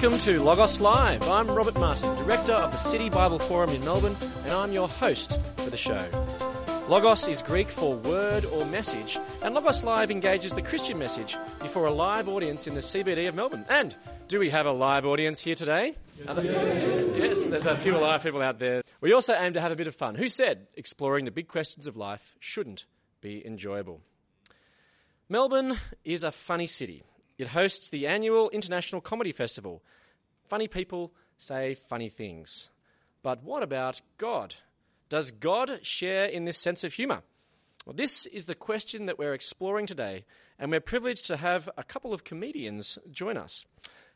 Welcome to Logos Live. I'm Robert Martin, Director of the City Bible Forum in Melbourne, and I'm your host for the show. Logos is Greek for word or message, and Logos Live engages the Christian message before a live audience in the CBD of Melbourne. And do we have a live audience here today? Yes, there's a few live people out there. We also aim to have a bit of fun. Who said exploring the big questions of life shouldn't be enjoyable? Melbourne is a funny city. It hosts the annual International Comedy Festival. Funny people say funny things. But what about God? Does God share in this sense of humour? Well, this is the question that we're exploring today, and we're privileged to have a couple of comedians join us.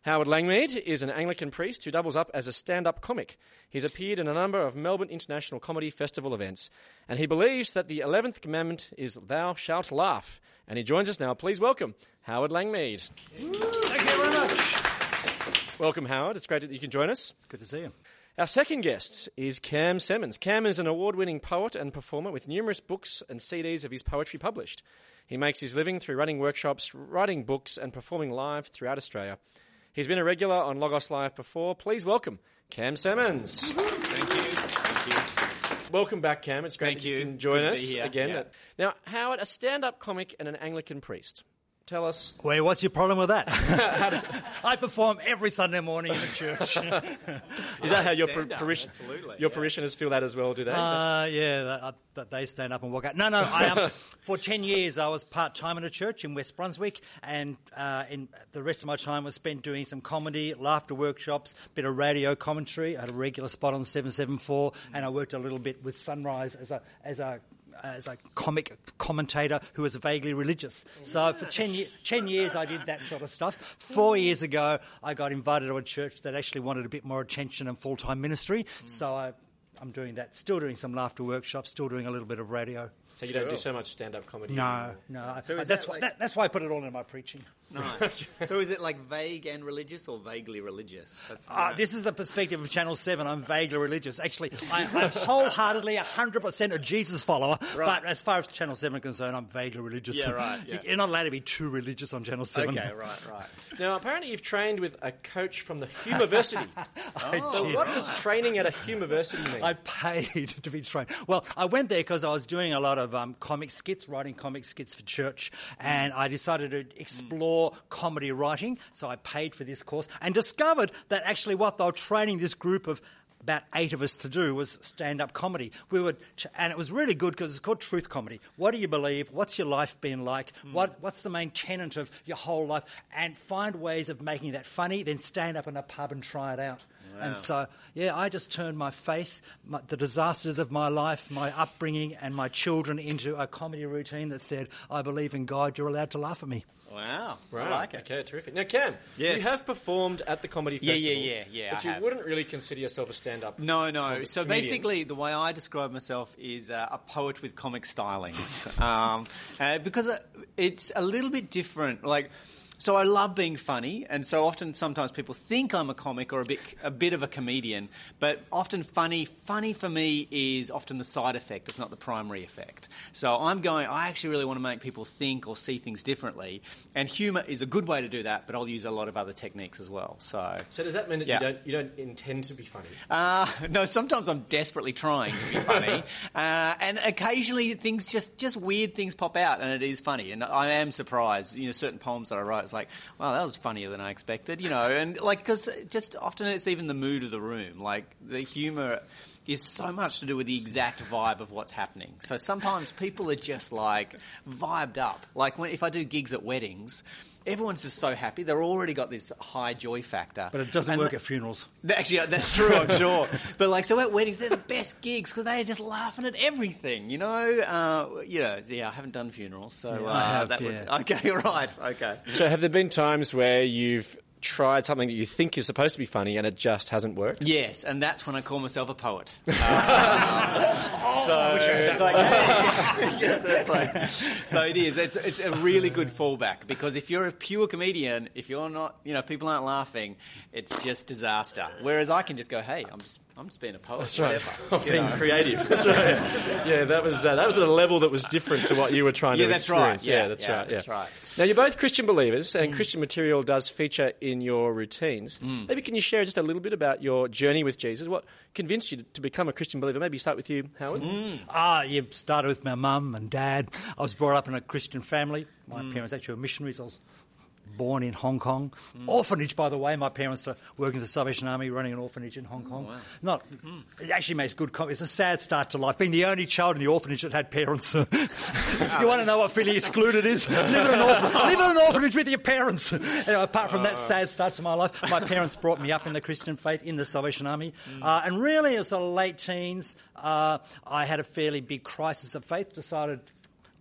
Howard Langmead is an Anglican priest who doubles up as a stand up comic. He's appeared in a number of Melbourne International Comedy Festival events, and he believes that the 11th commandment is Thou shalt laugh. And he joins us now. Please welcome Howard Langmead. Thank you very much. Welcome, Howard. It's great that you can join us. Good to see you. Our second guest is Cam Semmens. Cam is an award winning poet and performer with numerous books and CDs of his poetry published. He makes his living through running workshops, writing books, and performing live throughout Australia. He's been a regular on Logos Live before. Please welcome Cam Semmens. Thank you. Thank you. Welcome back, Cam. It's great Thank that you you. can join Good us here. again. Yeah. Now, Howard, a stand up comic and an Anglican priest. Tell us. Wait, what's your problem with that? I perform every Sunday morning in the church. Is that how your, par- parish- your yeah. parishioners feel that as well, do they? Uh, yeah, that, uh, that they stand up and walk out. No, no. I, um, for ten years, I was part time in a church in West Brunswick, and uh, in, the rest of my time was spent doing some comedy, laughter workshops, bit of radio commentary. I had a regular spot on seven seven four, and I worked a little bit with Sunrise as a as a Uh, as a comic commentator who was vaguely religious. So for 10, ye- 10 years I did that sort of stuff. Four mm. years ago I got invited to a church that actually wanted a bit more attention and full-time ministry. Mm. So I, I'm doing that. Still doing some laughter workshops, still doing a little bit of radio. so you don't do so much stand up comedy? No, no. So is that's, that why, that, that's why I put it all in my preaching. Nice. so is it like vague and religious or vaguely religious? That's Uh, this is the perspective of Channel 7. I'm vaguely religious. Actually, I, I'm wholeheartedly 100% a Jesus follower, Right. but as far as Channel 7 are concerned, I'm vaguely religious. Yeah, right, yeah. You're not allowed to be too religious on Channel 7. okay, right, right. Now, apparently, you've trained with a coach from the Humiversity. so, what does training at a Humiversity mean? I paid to be trained. Well, I went there because I was doing a lot of um, comic skits, writing comic skits for church, and I decided to explore comedy writing. So I paid for this course and discovered that actually what they were training this group of about eight of us to do was stand-up comedy. We would, and it was really good because it's called truth comedy. What do you believe? What's your life been like? Hmm. What, what's the main tenet of your whole life? And find ways of making that funny. Then stand up in a pub and try it out. And so, yeah, I just turned my faith, my, the disasters of my life, my upbringing, and my children into a comedy routine that said, I believe in God, you're allowed to laugh at me. Wow. Right. I like it. Okay, terrific. Now, Cam, Yes. you have performed at the comedy festival. yeah, yeah, yeah, yeah. But I you have. wouldn't really consider yourself a stand-up. No, no. com- So comedian. basically, the way I describe myself is uh, a poet with comic stylings, um, uh, because uh, it's a little bit different. Like, so I love being funny, and so often, sometimes people think I'm a comic or a bit, a bit of a comedian. But often, funny, funny for me is often the side effect. It's not the primary effect. So I'm going. I actually really want to make people think or see things differently, and humour is a good way to do that. But I'll use a lot of other techniques as well. So. So does that mean that Yeah. you don't you don't intend to be funny? Uh, no, sometimes I'm desperately trying to be funny, uh, and occasionally things just just weird things pop out, and it is funny, and I am surprised. You know, certain poems that I write, it's like, wow, that was funnier than I expected. You know, and like because just often it's even the mood of the room, like the humour. Is so much to do with the exact vibe of what's happening. So sometimes people are just like vibed up. Like when if I do gigs at weddings, everyone's just so happy. They've already got this high joy factor. But it doesn't And work the- at funerals. Actually, that's true, I'm sure. But like, so at weddings, they're the best gigs because they're just laughing at everything, you know. Uh, you know, yeah, I haven't done funerals, so Yeah, uh, I have, that yeah. would okay, right, okay. So have there been times where you've tried something that you think is supposed to be funny and it just hasn't worked? Yes, and that's when I call myself a poet. Uh, so it's like, hey. Yeah, like- so it is. It's it's a really good fallback because if you're a pure comedian, if you're not, you know, people aren't laughing, it's just disaster. Whereas I can just go, hey, I'm just I'm just being a poet. That's right. whatever, you Being know. creative. That's right. Yeah, that was uh, that was at a level that was different to what you were trying Yeah, to that's right. experience. Yeah, that's yeah, right. Yeah, that's right. Now you're both Christian believers, and Christian material does feature in your routines. Maybe can you share just a little bit about your journey with Jesus? What convinced you to become a Christian believer? Maybe start with you, Howard. Ah, you started with my mum and dad. I was brought up in a Christian family. My parents actually were missionaries. I was born in Hong Kong. Hmm. Orphanage, by the way. My parents are working for the Salvation Army, running an orphanage in Hong oh, Kong. Not, hmm. it actually makes good. Com- it's a sad start to life. Being the only child in the orphanage that had parents. you ah, want to know what feeling excluded is? Live in an, orphan- live in an orphanage with your parents. Anyway, apart from that ah. sad start to my life, my parents brought me up in the Christian faith in the Salvation Army, hmm. uh, and really, as a late teens, uh, I had a fairly big crisis of faith. Decided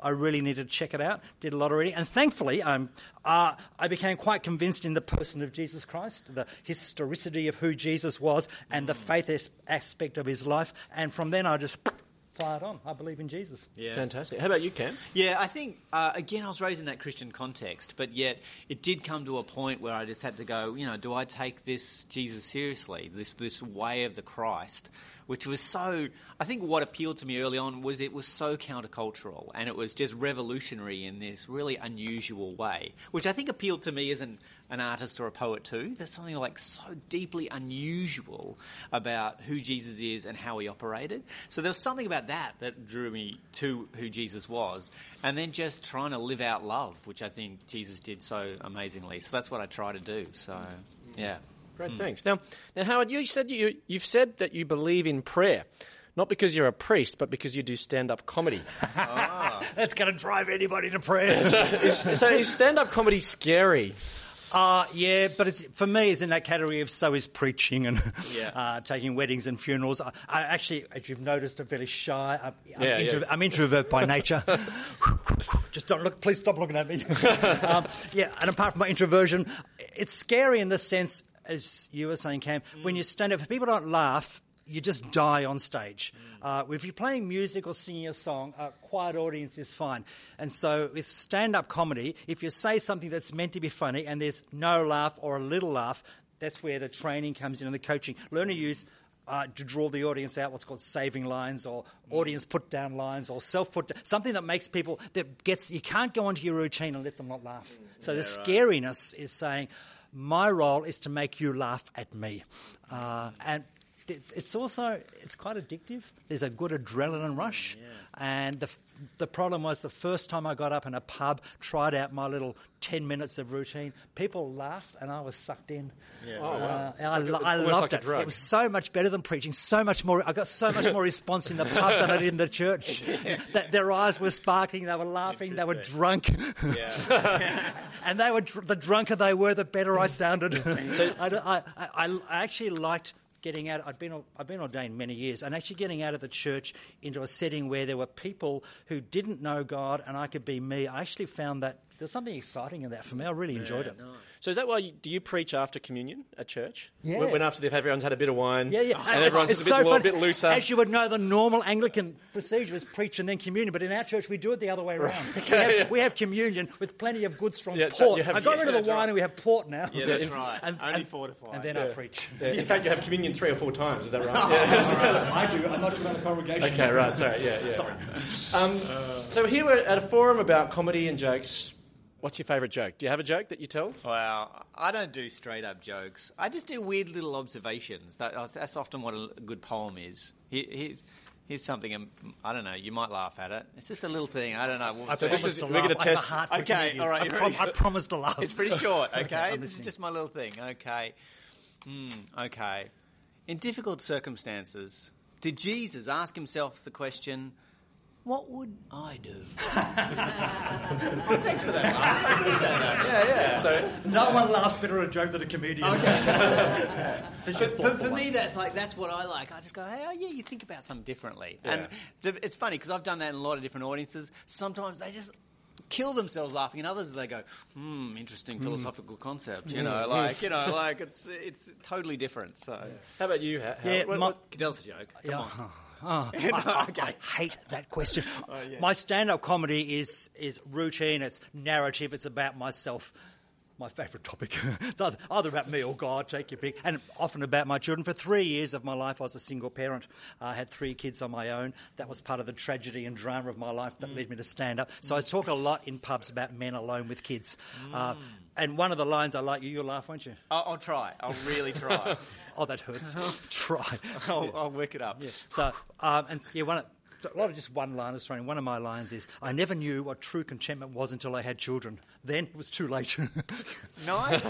I really needed to check it out. Did a lot reading, and thankfully, um, uh, I became quite convinced in the person of Jesus Christ, the historicity of who Jesus was, and the faith aspect of his life. And from then, I just fired on. I believe in Jesus. Yeah. Fantastic. How about you, Cam? Yeah, I think uh, again I was raised in that Christian context, but yet it did come to a point where I just had to go. You know, do I take this Jesus seriously? This this way of the Christ, which was so. I think what appealed to me early on was it was so countercultural and it was just revolutionary in this really unusual way, which I think appealed to me as an an artist or a poet too. There's something like so deeply unusual about who Jesus is and how he operated. So there was something about that that drew me to who Jesus was, and then just trying to live out love, which I think Jesus did so amazingly. So that's what I try to do. So yeah. Great, hmm. thanks. Now, now, Howard, you said you you've said that you believe in prayer, not because you're a priest, but because you do stand-up comedy. Ah. That's going to drive anybody to prayer. so, is, so is stand-up comedy scary? Uh, yeah, but it's for me, it's in that category of so is preaching and Yeah. uh, taking weddings and funerals. I, I actually, as you've noticed, I'm very shy. I'm, I'm, Yeah, yeah. I'm introvert by nature. Just don't look. Please stop looking at me. um, yeah, and apart from my introversion, it's scary in the sense, as you were saying, Cam, when you stand up. If people don't laugh. You just die on stage. Uh, if you're playing music or singing a song, a quiet audience is fine. And so, with stand up comedy, if you say something that's meant to be funny and there's no laugh or a little laugh, that's where the training comes in and the coaching. Learn to use uh, to draw the audience out what's called saving lines or audience put down lines or self put down, something that makes people that gets you can't go onto your routine and let them not laugh. So the scariness is saying my role is to make you laugh at me, uh, and it's, it's also it's quite addictive. There's a good adrenaline rush, and the the problem was the first time I got up in a pub, tried out my little ten minutes of routine, people laughed and I was sucked in. Oh, wow. Uh, It's I, like a- lo- I loved like it. It was so much better than preaching. So much more. I got so much more response in the pub than I did in the church. That their eyes were sparkling. They were laughing. They were drunk. Yeah. and they were dr- the drunker they were, the better I sounded. I, I, I, I actually liked getting out. I'd been I've been ordained many years, and actually getting out of the church into a setting where there were people who didn't know God, and I could be me. I actually found that there's something exciting in that for me. I really enjoyed it. So is that why you, do you preach after communion at church? Yeah. When, when after they've everyone's had a bit of wine. Yeah, yeah. And everyone's it's a bit, so lo- funny. bit looser. As you would know, the normal Anglican procedure is preach and then communion, but in our church we do it the other way around. we, have, we have communion with plenty of good, strong Yeah, so port. you have- I got yeah, rid of the that's wine right. and we have port now. Yeah, that's right. And, Only and- fortified. And then I preach. Yeah, In fact, you have communion three or four times. Is that right? Yeah. I do. I'm not sure about the congregation. okay, right. Sorry. Yeah, yeah. Sorry. Um, so here we're at a forum about comedy and jokes. What's your favourite joke? Do you have a joke that you tell? Well, I don't do straight up jokes. I just do weird little observations. That, that's often what a good poem is. Here- Here's, here's something, um, I don't know, you might laugh at it. It's just a little thing, I don't know. We'll So this Promise is- to we're gonna. I test- heart for Okay, comedians. all right, I, prom- I promise to laugh. It's pretty short, okay? I'm this is just my little thing, okay? Hmm, okay. In difficult circumstances, did Jesus ask himself the question, what would I do? Thanks for that, Mark. I that. Yeah, yeah. So No one laughs better at a joke than a comedian. But for, for me, that's like that's what I like. I just go, hey, oh, yeah, you think about something differently, and it's funny because I've done that in a lot of different audiences. Sometimes they just kill themselves laughing, and others they go, hmm, interesting hmm. philosophical concept. You hmm. know, hmm. like you know, like it's it's totally different. So, how about you? How, Yeah, what, my- what- tell us a joke. Come Yeah. on. Oh, I, I- I hate that question. Oh, my stand-up comedy is is routine. It's narrative. It's about myself. my favourite topic. it's either, either about me or God, take your pick, and often about my children. For three years of my life, I was a single parent. I had three kids on my own. That was part of the tragedy and drama of my life that mm. led me to stand up. So I talk a lot in pubs about men alone with kids. Uh, mm. And one of the lines I like, you, you'll laugh, won't you? I'll, I'll try. I'll really try. Oh, that hurts. Try. I'll, I'll work it up. Yeah. So, um, and yeah, one of, a lot of just one liners thrown in. One of my lines is, I never knew what true contentment was until I had children. Then it was too late. Nice.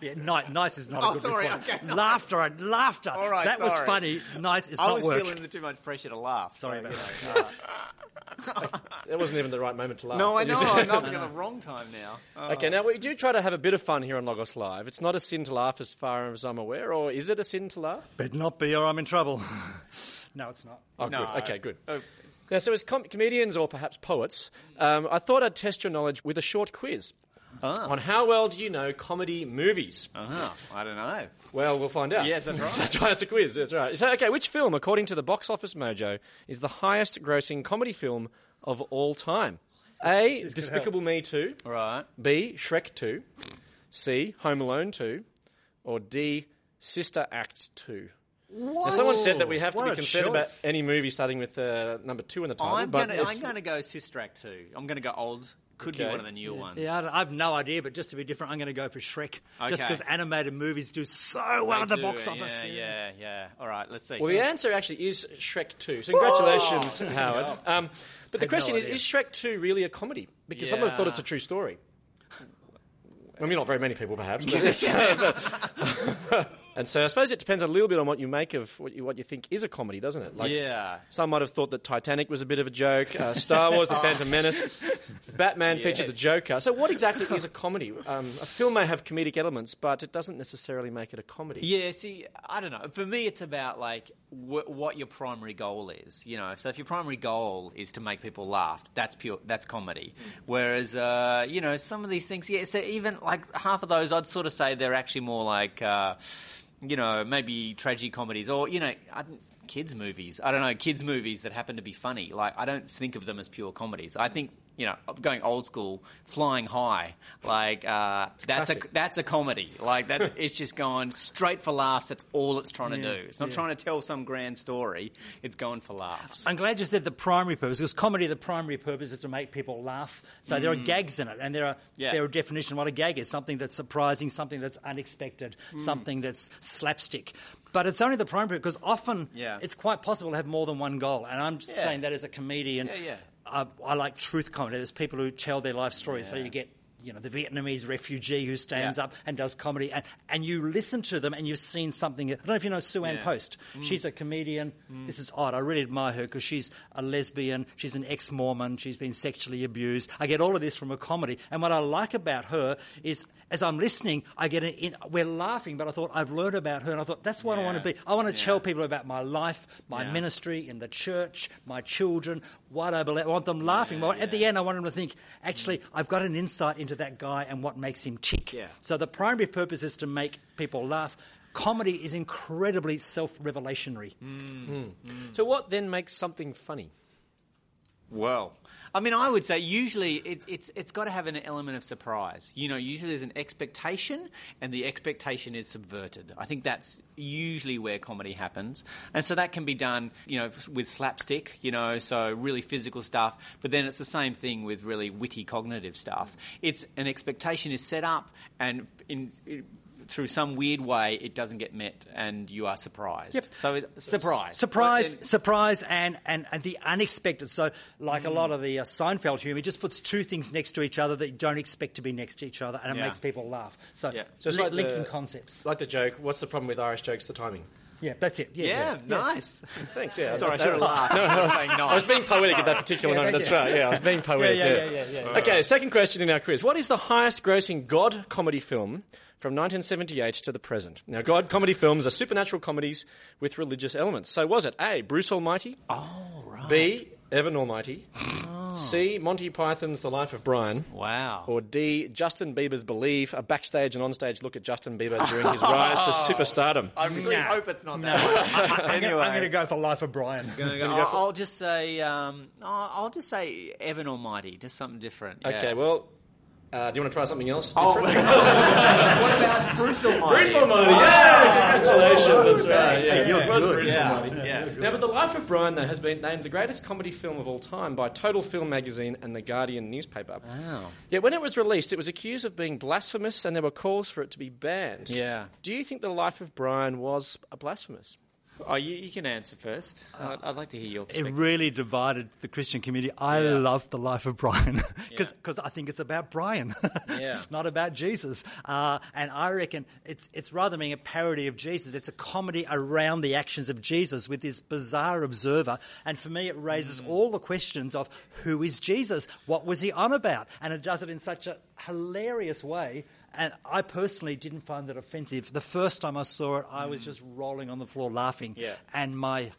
yeah, nice, nice is not Oh, a good sorry, response. okay, nice. Laughter, and laughter. All right, that was funny. Nice is I not work. I was feeling the too much pressure to laugh. Sorry so, about you that. know, That wasn't even the right moment to laugh. No, I It know. I'm not at the wrong time now. Oh. Okay, now we do try to have a bit of fun here on Logos Live. It's not a sin to laugh as far as I'm aware, or is it a sin to laugh? Better not be or I'm in trouble. no, it's not. Oh, No. good. Okay, good. Oh. Now, so as com- comedians or perhaps poets, um, I thought I'd test your knowledge with a short quiz Ah. on how well do you know comedy movies. Uh-huh. I don't know. Well, we'll find out. Yes, that's right. that's why it's a quiz. That's right. So, okay, which film, according to the Box Office Mojo, is the highest-grossing comedy film of all time? A. Despicable Me 2. All right. B. Shrek 2. C. Home Alone 2. Or D. Sister Act 2. Now, someone said that we have to What be a concerned about any movie starting with uh, number two in the title. I'm but gonna, it's- I'm gonna go Sister Act 2. I'm gonna go old. Could be Okay. one of the new ones. Yeah, I don't- I've no idea, but just to be different, I'm going to go for Shrek. Just Okay. because animated movies do so well at the They box office. Yeah, yeah, yeah. All right, let's see. Well, the answer actually is Shrek 2. So congratulations, Howard. Um, but the question no is, idea. is Shrek 2 really a comedy? Because some have thought Yeah. it's a true story. I mean, not very many people, perhaps. But it's, but- and so I suppose it depends a little bit on what you make of what you, what you think is a comedy, doesn't it? Like, Yeah. Some might have thought that Titanic was a bit of a joke. Uh, Star Wars, The Phantom Menace, Batman featured the Joker. So, what exactly is a comedy? Um, a film may have comedic elements, but it doesn't necessarily make it a comedy. Yeah, see, I don't know. For me, it's about like wh- what your primary goal is. You know, so if your primary goal is to make people laugh, that's pure, that's comedy. Whereas, uh, you know, some of these things, yeah. So even like half of those, I'd sort of say they're actually more like, uh, you know, maybe tragedy comedies or you know. Kids movies, I don't know, kids movies that happen to be funny. Like I don't think of them as pure comedies. I think you know, going old school, Flying High, like uh, that's a that's a comedy. Like that, it's just going straight for laughs. That's all it's trying to do. It's not yeah. trying to tell some grand story. It's going for laughs. I'm glad you said the primary purpose because comedy, the primary purpose is to make people laugh. So there are gags in it, and there are Mm. Yeah. there are definitions of what a gag is: something that's surprising, something that's unexpected, Mm. something that's slapstick. But it's only the primary because often Yeah. it's quite possible to have more than one goal. And I'm just Yeah. saying that as a comedian, Yeah, yeah. I, I like truth comedy. There's people who tell their life stories, so you get. You know, the Vietnamese refugee who stands Yeah. up and does comedy, and, and you listen to them and you've seen something. I don't know if you know Sue Ann Yeah. Post. Mm. She's a comedian. Mm. This is odd. I really admire her because she's a lesbian. She's an ex Mormon. She's been sexually abused. I get all of this from a comedy. And what I like about her is as I'm listening, I get in, we're laughing, but I thought I've learned about her and I thought that's what I want to be. I want to Yeah. tell people about my life, my Yeah. ministry in the church, my children, what I believe. I want them laughing. Yeah, Well, At the end, I want them to think, actually, I've got an insight into that guy and what makes him tick. Yeah. So the primary purpose is to make people laugh. Comedy is incredibly self-revelationary. Mm. Hmm. Mm. So, what then makes something funny? Well, I mean, I would say usually it, it's it's got to have an element of surprise. You know, usually there's an expectation, and the expectation is subverted. I think that's usually where comedy happens, and so that can be done, you know, with slapstick. You know, so really physical stuff. But then it's the same thing with really witty cognitive stuff. It's an expectation is set up, and in. Through some weird way, it doesn't get met, and you are surprised. Yep. So, surprise. Surprise, then- surprise, and, and, and the unexpected. So, like a lot of the uh, Seinfeld humour, he just puts two things next to each other that you don't expect to be next to each other, and it Yeah. makes people laugh. So, Yeah. So it's li- like the- linking concepts. Like the joke, what's the problem with Irish jokes? The timing. Yeah, that's it. Yeah, Yeah, nice. Thanks, yeah. Sorry, I that- should have laughed. No, no, I was, nice. I was being poetic at that particular Yeah, moment. thank That's you. right. Yeah, I was being poetic. Yeah, yeah, yeah. yeah, yeah, yeah. Okay, second question in our quiz. What is the highest grossing God comedy film from 1978 to the present? Now, God comedy films are supernatural comedies with religious elements. So was it A, Bruce Almighty? Oh, right. B, Evan Almighty? C, Monty Python's The Life of Brian? Wow. Or D, Justin Bieber's Believe, a backstage and onstage look at Justin Bieber during his rise to superstardom? I really No. hope it's not that one. I'm anyway, going to go for Life of Brian. Go- I'll, I'll just say, um, I'll, I'll just say Evan Almighty, just something different. yeah. Okay, well, Uh, do you want to try something else? Oh, what about Bruce Almighty? Bruce Almighty, yeah, congratulations, that's right. Yeah, you're it was good. Bruce Yeah, Almighty. yeah. Now, but The Life of Brian, though, has been named the greatest comedy film of all time by Total Film magazine and The Guardian newspaper. Wow. Yet when it was released, it was accused of being blasphemous and there were calls for it to be banned. Yeah. Do you think The Life of Brian was a blasphemous? Oh, you, you can answer first. I'd, I'd like to hear your It really divided the Christian community. I Yeah. love the life of Brian because Yeah. I think it's about Brian, Yeah. not about Jesus. Uh, and I reckon it's it's rather being a parody of Jesus. It's a comedy around the actions of Jesus with this bizarre observer. And for me, it raises Mm. all the questions of who is Jesus? What was he on about? And it does it in such a hilarious way. And I personally didn't find it offensive. The first time I saw it, I was just rolling on the floor laughing. Mm. Yeah. And my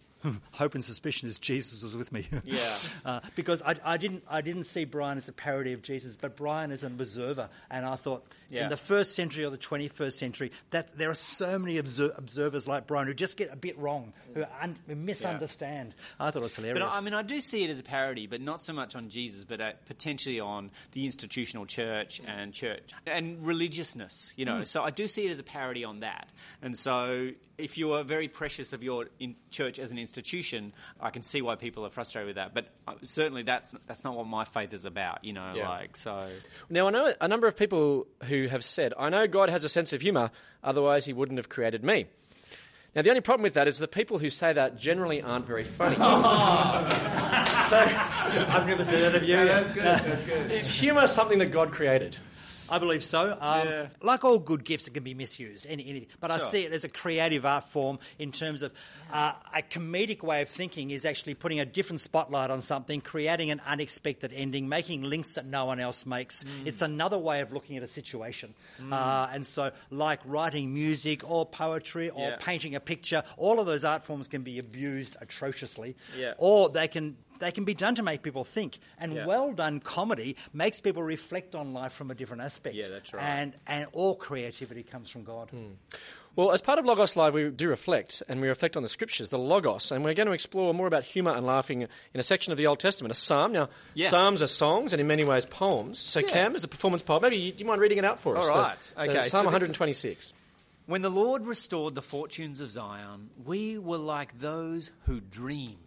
hope and suspicion is Jesus was with me. Yeah. uh, because I, I didn't I didn't see Brian as a parody of Jesus, but Brian as an observer, and I thought Yeah. in the first century or the 21st century that there are so many obser- observers like Brian who just get a bit wrong, who, un- who misunderstand. I thought it was hilarious. But I I mean, I do see it as a parody, but not so much on Jesus, but uh, potentially on the institutional church and church and religiousness. You know, so I do see it as a parody on that. And so, if you are very precious of your in church as an institution, I can see why people are frustrated with that. But uh, certainly, that's that's not what my faith is about. You know, Yeah. like so. Now, I know a number of people who have said, I know God has a sense of humour, otherwise he wouldn't have created me. Now, the only problem with that is the people who say that generally aren't very funny. so, I've never said that of you. That's good. is humour something that God created? I believe so. Um, Yeah. Like all good gifts, it can be misused. Any, any, but I see it as a creative art form in terms of uh, a comedic way of thinking is actually putting a different spotlight on something, creating an unexpected ending, making links that no one else makes. Mm. It's another way of looking at a situation. Uh, and so, like writing music or poetry or Yeah. painting a picture, all of those art forms can be abused atrociously, Yeah. or they can. They can be done to make people think, and Yeah. well done comedy makes people reflect on life from a different aspect. Yeah, that's right. And and all creativity comes from God. Hmm. Well, as part of Logos Live, we do reflect, and we reflect on the scriptures, the Logos, and we're going to explore more about humour and laughing in a section of the Old Testament, a psalm. Now, Yeah. psalms are songs, and in many ways poems. So, Yeah. Cam, as a performance poem, maybe you, do you mind reading it out for us? All The- right. the Okay, so Psalm this is- 126. When the Lord restored the fortunes of Zion, we were like those who dreamed.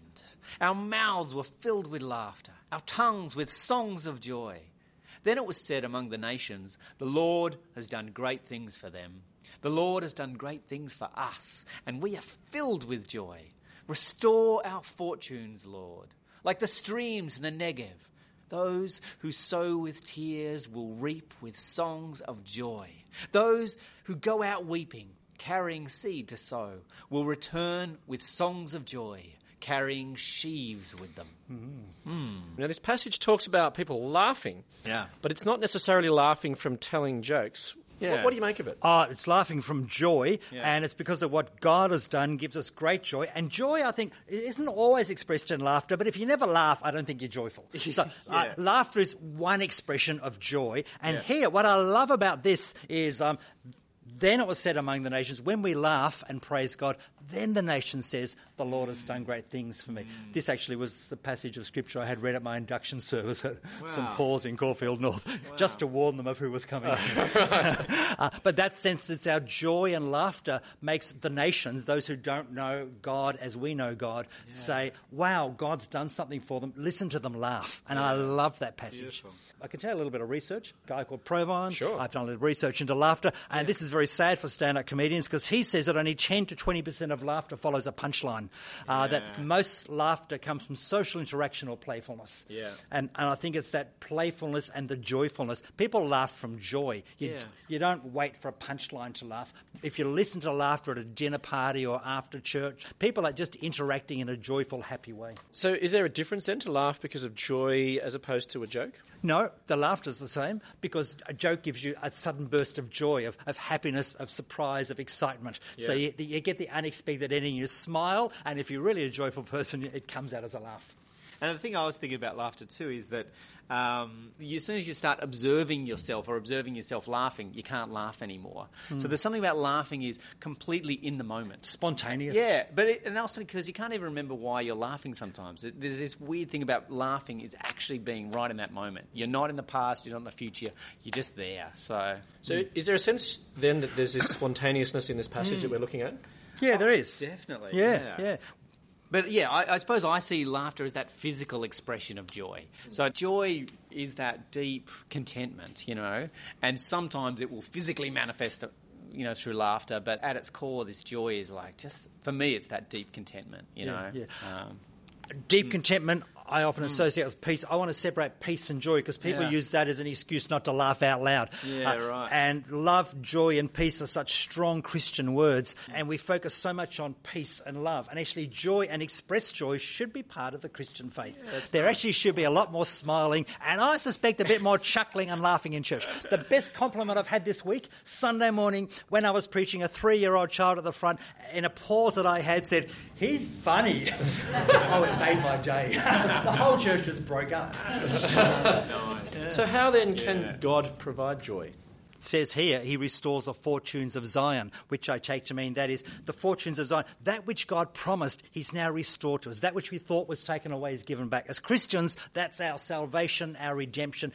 Our mouths were filled with laughter, our tongues with songs of joy. Then it was said among the nations, The Lord has done great things for them. The Lord has done great things for us, and we are filled with joy. Restore our fortunes, Lord, like the streams in the Negev. Those who sow with tears will reap with songs of joy. Those who go out weeping, carrying seed to sow, will return with songs of joy, carrying sheaves with them. Now, this passage talks about people laughing, Yeah. but it's not necessarily laughing from telling jokes. Yeah. What, what do you make of it? Uh, it's laughing from joy, Yeah. and it's because of what God has done gives us great joy. And joy, I think, isn't always expressed in laughter, but if you never laugh, I don't think you're joyful. So, uh, laughter is one expression of joy. And Yeah. here, what I love about this is um, then it was said among the nations, when we laugh and praise God, then the nation says, The Lord has done great things for me. Mm. This actually was the passage of scripture I had read at my induction service at St. Paul's in Caulfield North, just to warn them of who was coming. Uh, but that sense, it's our joy and laughter makes the nations, those who don't know God as we know God, say, wow, God's done something for them. Listen to them laugh. And I love that passage. Beautiful. I can tell you a little bit of research. A guy called Provine. Sure. I've done a little research into laughter. And this is very sad for stand-up comedians because he says that only 10 to 20% of laughter follows a punchline. Uh, That most laughter comes from social interaction or playfulness. Yeah. And, and I think it's that playfulness and the joyfulness. People laugh from joy. You, Yeah. you don't wait for a punchline to laugh. If you listen to laughter at a dinner party or after church, people are just interacting in a joyful, happy way. So, is there a difference then to laugh because of joy as opposed to a joke? No, the laughter's the same because a joke gives you a sudden burst of joy, of, of happiness, of surprise, of excitement. So you, you get the unexpected ending. You smile, and if you're really a joyful person, it comes out as a laugh. And the thing I was thinking about laughter too is that um, you, as soon as you start observing yourself or observing yourself laughing, you can't laugh anymore. So there's something about laughing is completely in the moment. Spontaneous. Yeah, but it, and also because you can't even remember why you're laughing sometimes. It, there's this weird thing about laughing is actually being right in that moment. You're not in the past, you're not in the future, you're just there. So So, is there a sense then that there's this spontaneousness in this passage that we're looking at? Yeah, there is. definitely, Yeah, yeah. But yeah, I, I suppose I see laughter as that physical expression of joy. So joy is that deep contentment, you know, and sometimes it will physically manifest, you know, through laughter. But at its core, this joy is like just for me, it's that deep contentment, you Yeah, know. yeah. Um, Deep contentment, I often associate with peace. I want to separate peace and joy because people Yeah. use that as an excuse not to laugh out loud. Uh, Yeah, right. And love, joy, and peace are such strong Christian words, and we focus so much on peace and love. And actually, joy and express joy should be part of the Christian faith. there actually should be a lot more smiling, and I suspect a bit more chuckling and laughing in church. The best compliment I've had this week, Sunday morning, when I was preaching, a three-year-old child at the front, in a pause that I had, said, "He's funny." oh, it made my day. the whole church just broke up. So, how then can God provide joy? says here, he restores the fortunes of Zion, which I take to mean that is the fortunes of Zion. That which God promised, he's now restored to us. That which we thought was taken away is given back. As Christians, that's our salvation, our redemption.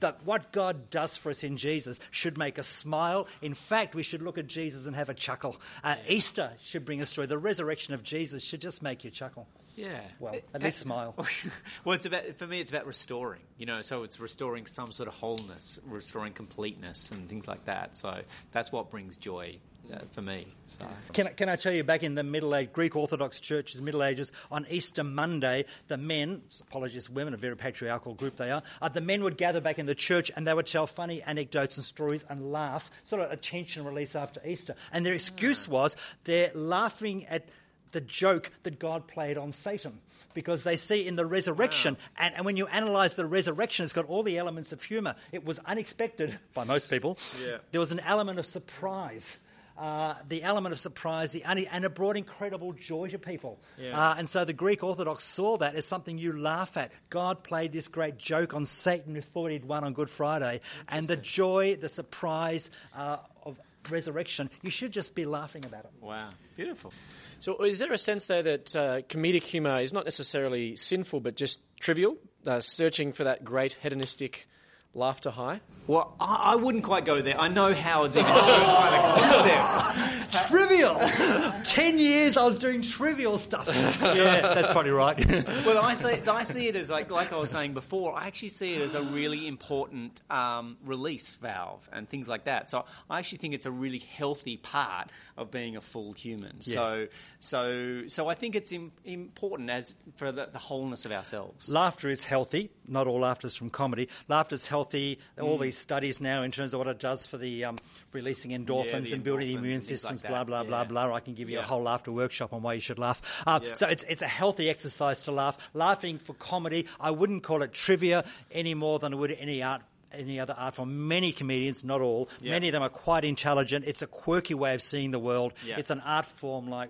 That what God does for us in Jesus should make us smile. In fact, we should look at Jesus and have a chuckle. Uh, Easter should bring us joy. The resurrection of Jesus should just make you chuckle. Yeah. Well, at least smile. well, it's about for me. It's about restoring. You know, so it's restoring some sort of wholeness, restoring completeness, and things like that. So that's what brings joy uh, for me. So Can I, can I tell you, back in the Middle Age, Greek Orthodox churches, Middle Ages, on Easter Monday, the men, apologies, women, a very patriarchal group they are, uh, the men would gather back in the church and they would tell funny anecdotes and stories and laugh, sort of a tension release after Easter. And their excuse was they're laughing at the joke that God played on Satan because they see in the resurrection, and, and when you analyze the resurrection, it's got all the elements of humor. It was unexpected by most people. Yeah. There was an element of surprise. Uh, the element of surprise, the un- and it brought incredible joy to people. Yeah. Uh, and so the Greek Orthodox saw that as something you laugh at. God played this great joke on Satan who thought he'd won on Good Friday, and the joy, the surprise uh, of resurrection, you should just be laughing about it. wow, beautiful. So, is there a sense though that uh, comedic humour is not necessarily sinful, but just trivial, uh, searching for that great hedonistic laughter high? Well, I, I wouldn't quite go there. I know Howard's even about a concept. Trivial! Ten years I was doing trivial stuff. yeah, that's probably right. well, I see, I see it as like, like I was saying before. I actually see it as a really important um, release valve and things like that. So I actually think it's a really healthy part of being a full human. So, so, so I think it's Im- important as for the, the wholeness of ourselves. Laughter is healthy. Not all laughter is from comedy. Laughter is healthy. All these studies now in terms of what it does for the um, releasing endorphins the and building the immune and things like systems, that. blah, blah, blah, Yeah. blah. I can give you a whole laughter workshop on why you should laugh. Uh, Yeah. So it's, it's a healthy exercise to laugh. Laughing for comedy, I wouldn't call it trivia any more than I would any art any other art form. Many comedians, not all, Yeah. many of them are quite intelligent. It's a quirky way of seeing the world. Yeah. It's an art form like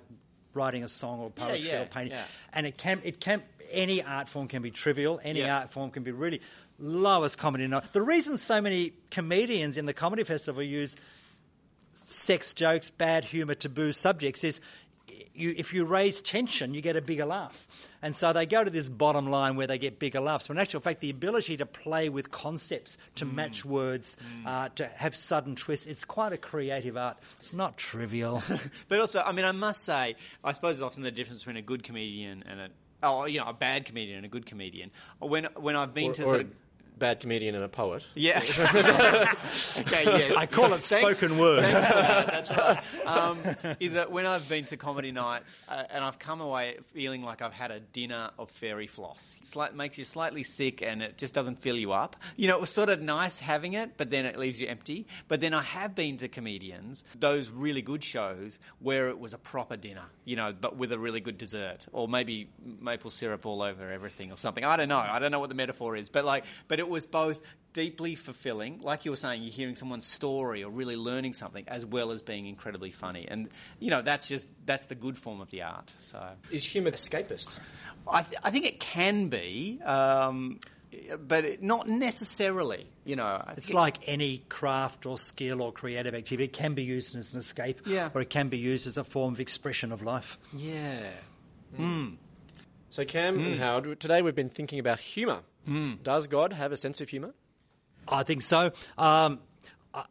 writing a song or poetry yeah, or painting. yeah. And it can, it can, any art form can be trivial. Any Yeah. art form can be really lowest comedy. The reason so many comedians in the comedy festival use sex jokes, bad humour, taboo subjects is you, if you raise tension, you get a bigger laugh. And so they go to this bottom line where they get bigger laughs. But in actual fact, the ability to play with concepts, to match words, uh, to have sudden twists, it's quite a creative art. It's not trivial. But also, I mean, I must say, I suppose it's often the difference between a good comedian and a oh, you know, a bad comedian and a good comedian. When when I've been Or, to or sort of bad comedian and a poet? Yeah. okay, yes. I call it Thanks- spoken word. Thanks for that. That's right. Um, is that when I've been to comedy nights uh, and I've come away feeling like I've had a dinner of fairy floss. It like makes you slightly sick and it just doesn't fill you up. You know, it was sort of nice having it, but then it leaves you empty. But then I have been to comedians, those really good shows where it was a proper dinner, you know, but with a really good dessert or maybe maple syrup all over everything or something. I don't know. I don't know what the metaphor is, but like, but it it was both deeply fulfilling, like you were saying, you're hearing someone's story or really learning something, as well as being incredibly funny. And you know, that's just that's the good form of the art. So Is humour escapist? I, th- I think it can be. Um, but it, not necessarily, you know. I It's like any craft or skill or creative activity. It can be used as an escape, Yeah. or it can be used as a form of expression of life. yeah. So, Cam Hmm. and Howard, today we've been thinking about humour. Does God have a sense of humour? I think so. Um, uh,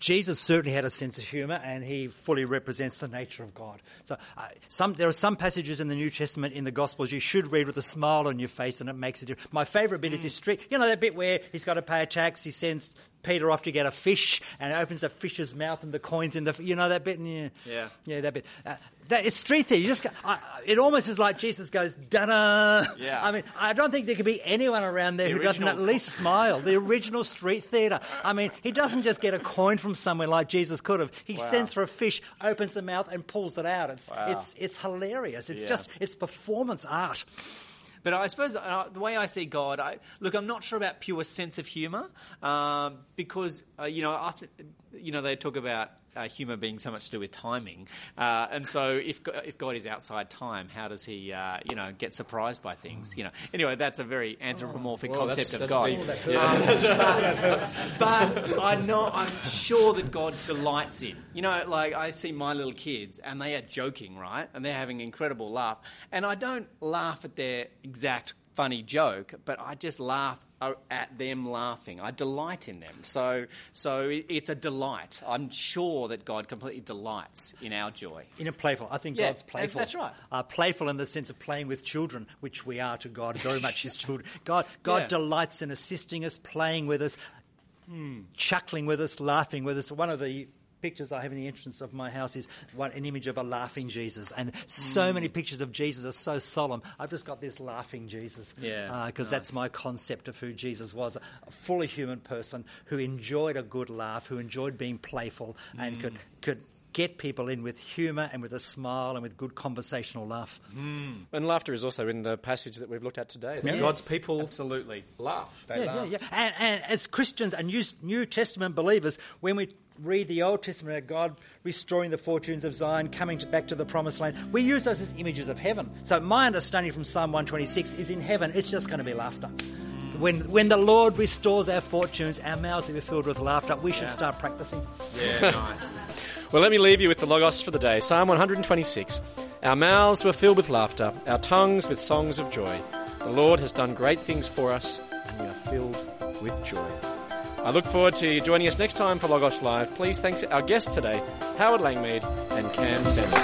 Jesus certainly had a sense of humour, and he fully represents the nature of God. So, uh, some there are some passages in the New Testament in the Gospels you should read with a smile on your face, and it makes a difference. My favourite bit is his street. You know that bit where he's got to pay a tax. He sends Peter off to get a fish, and opens the fish's mouth, and the coins in the. You know that bit? Yeah, Yeah. yeah, that bit. Uh, that it's street there. You just, I, it almost is like Jesus goes, da Yeah. I mean, I don't think there could be anyone around there The who doesn't at least smile. The original street theatre. I mean, he doesn't just get a coin from somewhere like Jesus could have. He sends for a fish, opens the mouth, and pulls it out. It's Wow. it's it's hilarious. It's Yeah. just it's performance art. But I suppose uh, the way I see God, I, look, I'm not sure about pure sense of humour um, because uh, you know, after, you know, they talk about uh, humour being so much to do with timing, uh, and so if if God is outside time, how does he, uh, you know, get surprised by things? You know, anyway, that's a very anthropomorphic Well, concept that's- of that's God. deep. but I know I'm sure that God delights in. You know, like I see my little kids and they are joking, right? And they're having an incredible laugh. And I don't laugh at their exact funny joke, but I just laugh at them laughing. I delight in them. So so it's a delight. I'm sure that God completely delights in our joy. In a playful, I think Yeah, God's playful. that's right. Uh, playful in the sense of playing with children, which we are to God, very much His children. God, God Yeah. delights in assisting us, playing with us, chuckling with us, laughing with us. One of the pictures I have in the entrance of my house is one, an image of a laughing Jesus, and so mm. many pictures of Jesus are so solemn. I've just got this laughing Jesus, Yeah, uh, because that's nice. my concept of who Jesus was a fully human person who enjoyed a good laugh, who enjoyed being playful, and mm. could could. Get people in with humour and with a smile and with good conversational laugh. Mm. And laughter is also in the passage that we've looked at today. Yes. God's people Absolutely. laugh. They yeah, laugh. yeah, yeah. And, and as Christians and New, New Testament believers, when we read the Old Testament about God restoring the fortunes of Zion, coming to, back to the promised land, we use those as images of heaven. So my understanding from Psalm 126 is in heaven, it's just going to be laughter. When, when the Lord restores our fortunes, our mouths will be filled with laughter. We should start practicing. Yeah, nice. Well, let me leave you with the Logos for the day. Psalm 126. Our mouths were filled with laughter, our tongues with songs of joy. The Lord has done great things for us, and we are filled with joy. I look forward to joining us next time for Logos Live. Please thanks our guests today, Howard Langmead and Cam Sanders.